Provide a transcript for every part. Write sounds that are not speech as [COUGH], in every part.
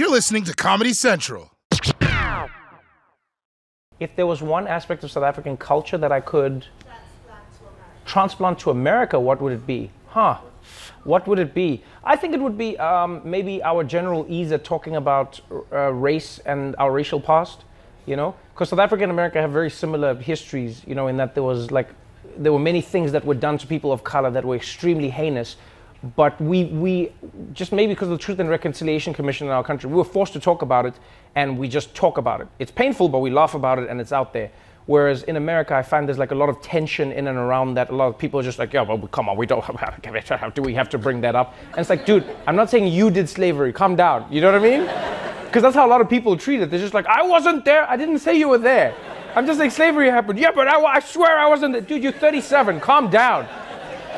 You're listening to Comedy Central. If there was one aspect of South African culture that I could transplant to America, what would it be? Huh. What would it be? I think it would be um, maybe our general ease at talking about uh, race and our racial past, you know? Because South Africa and America have very similar histories, you know, in that there was like, there were many things that were done to people of color that were extremely heinous. But we, we just maybe because of the Truth and Reconciliation Commission in our country, we were forced to talk about it and we just talk about it. It's painful, but we laugh about it and it's out there. Whereas in America, I find there's like a lot of tension in and around that. A lot of people are just like, yeah, well, come on, we don't [LAUGHS] have, do we have to bring that up? And it's like, dude, I'm not saying you did slavery. Calm down. You know what I mean? Because that's how a lot of people treat it. They're just like, I wasn't there. I didn't say you were there. I'm just like, slavery happened. Yeah, but I, I swear I wasn't there. Dude, you're 37. Calm down.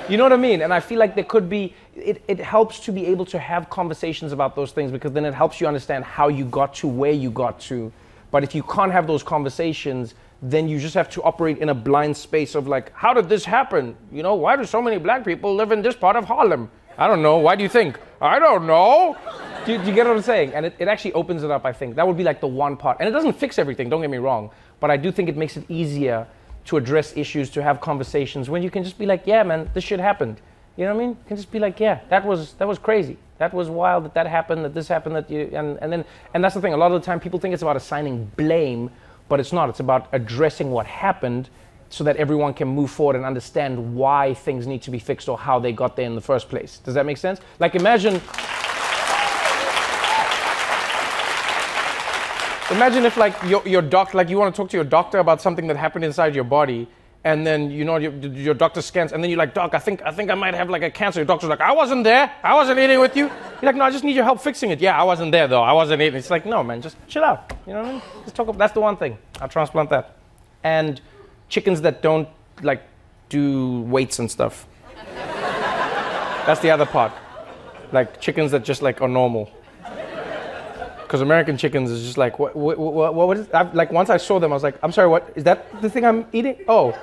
You know what I mean? And I feel like there could be, it, it helps to be able to have conversations about those things because then it helps you understand how you got to where you got to. But if you can't have those conversations, then you just have to operate in a blind space of like, how did this happen? You know, why do so many black people live in this part of Harlem? I don't know. Why do you think? I don't know. Do you, do you get what I'm saying? And it, it actually opens it up, I think. That would be like the one part. And it doesn't fix everything, don't get me wrong. But I do think it makes it easier to address issues, to have conversations when you can just be like, yeah, man, this shit happened. You know what I mean? You can just be like, yeah, that was that was crazy. That was wild that that happened, that this happened, that you and, and then and that's the thing. A lot of the time people think it's about assigning blame, but it's not. It's about addressing what happened so that everyone can move forward and understand why things need to be fixed or how they got there in the first place. Does that make sense? Like imagine Imagine if like your, your doctor, like you want to talk to your doctor about something that happened inside your body, and then you know your, your doctor scans, and then you're like, doc, I think I think I might have like a cancer. Your doctor's like, I wasn't there. I wasn't eating with you. You're like, no, I just need your help fixing it. Yeah, I wasn't there though. I wasn't eating. It's like, no, man, just chill out. You know what I mean? Just talk. About, that's the one thing. I'll transplant that. And chickens that don't like do weights and stuff. [LAUGHS] that's the other part. Like chickens that just like are normal because American chickens is just like what what what, what is I, like once I saw them I was like I'm sorry what is that the thing I'm eating? Oh.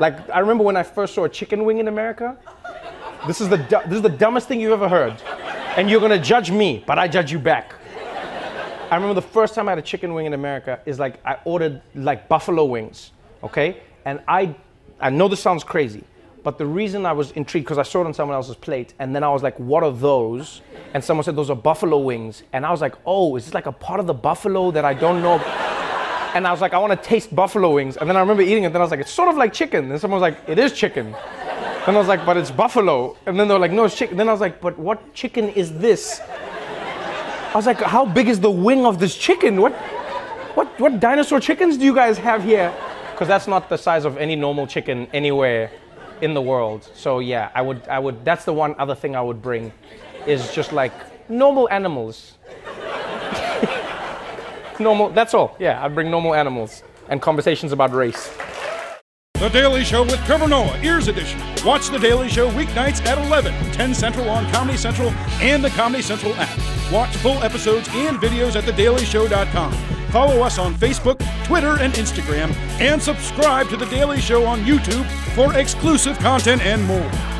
Like I remember when I first saw a chicken wing in America. This is the this is the dumbest thing you've ever heard. And you're gonna judge me but I judge you back. I remember the first time I had a chicken wing in America is like I ordered like buffalo wings okay? And I I know this sounds crazy but the reason I was intrigued, because I saw it on someone else's plate, and then I was like, what are those? And someone said, those are buffalo wings. And I was like, oh, is this like a part of the buffalo that I don't know? [LAUGHS] and I was like, I want to taste buffalo wings. And then I remember eating it, and then I was like, it's sort of like chicken. And someone was like, it is chicken. [LAUGHS] And I was like, but it's buffalo. And then they were like, no, it's chicken. Then I was like, but what chicken is this? I was like, how big is the wing of this chicken? What, what, what dinosaur chickens do you guys have here? Because that's not the size of any normal chicken anywhere in the world. So yeah, I would, I would. That's the one other thing I would bring, is just like normal animals. [LAUGHS] normal. That's all. Yeah, I'd bring normal animals and conversations about race. The Daily Show with Trevor Noah, Ears Edition. Watch The Daily Show weeknights at 11, 10 Central on Comedy Central and the Comedy Central app. Watch full episodes and videos at thedailyshow.com. Follow us on Facebook, Twitter, and Instagram, and subscribe to The Daily Show on YouTube for exclusive content and more.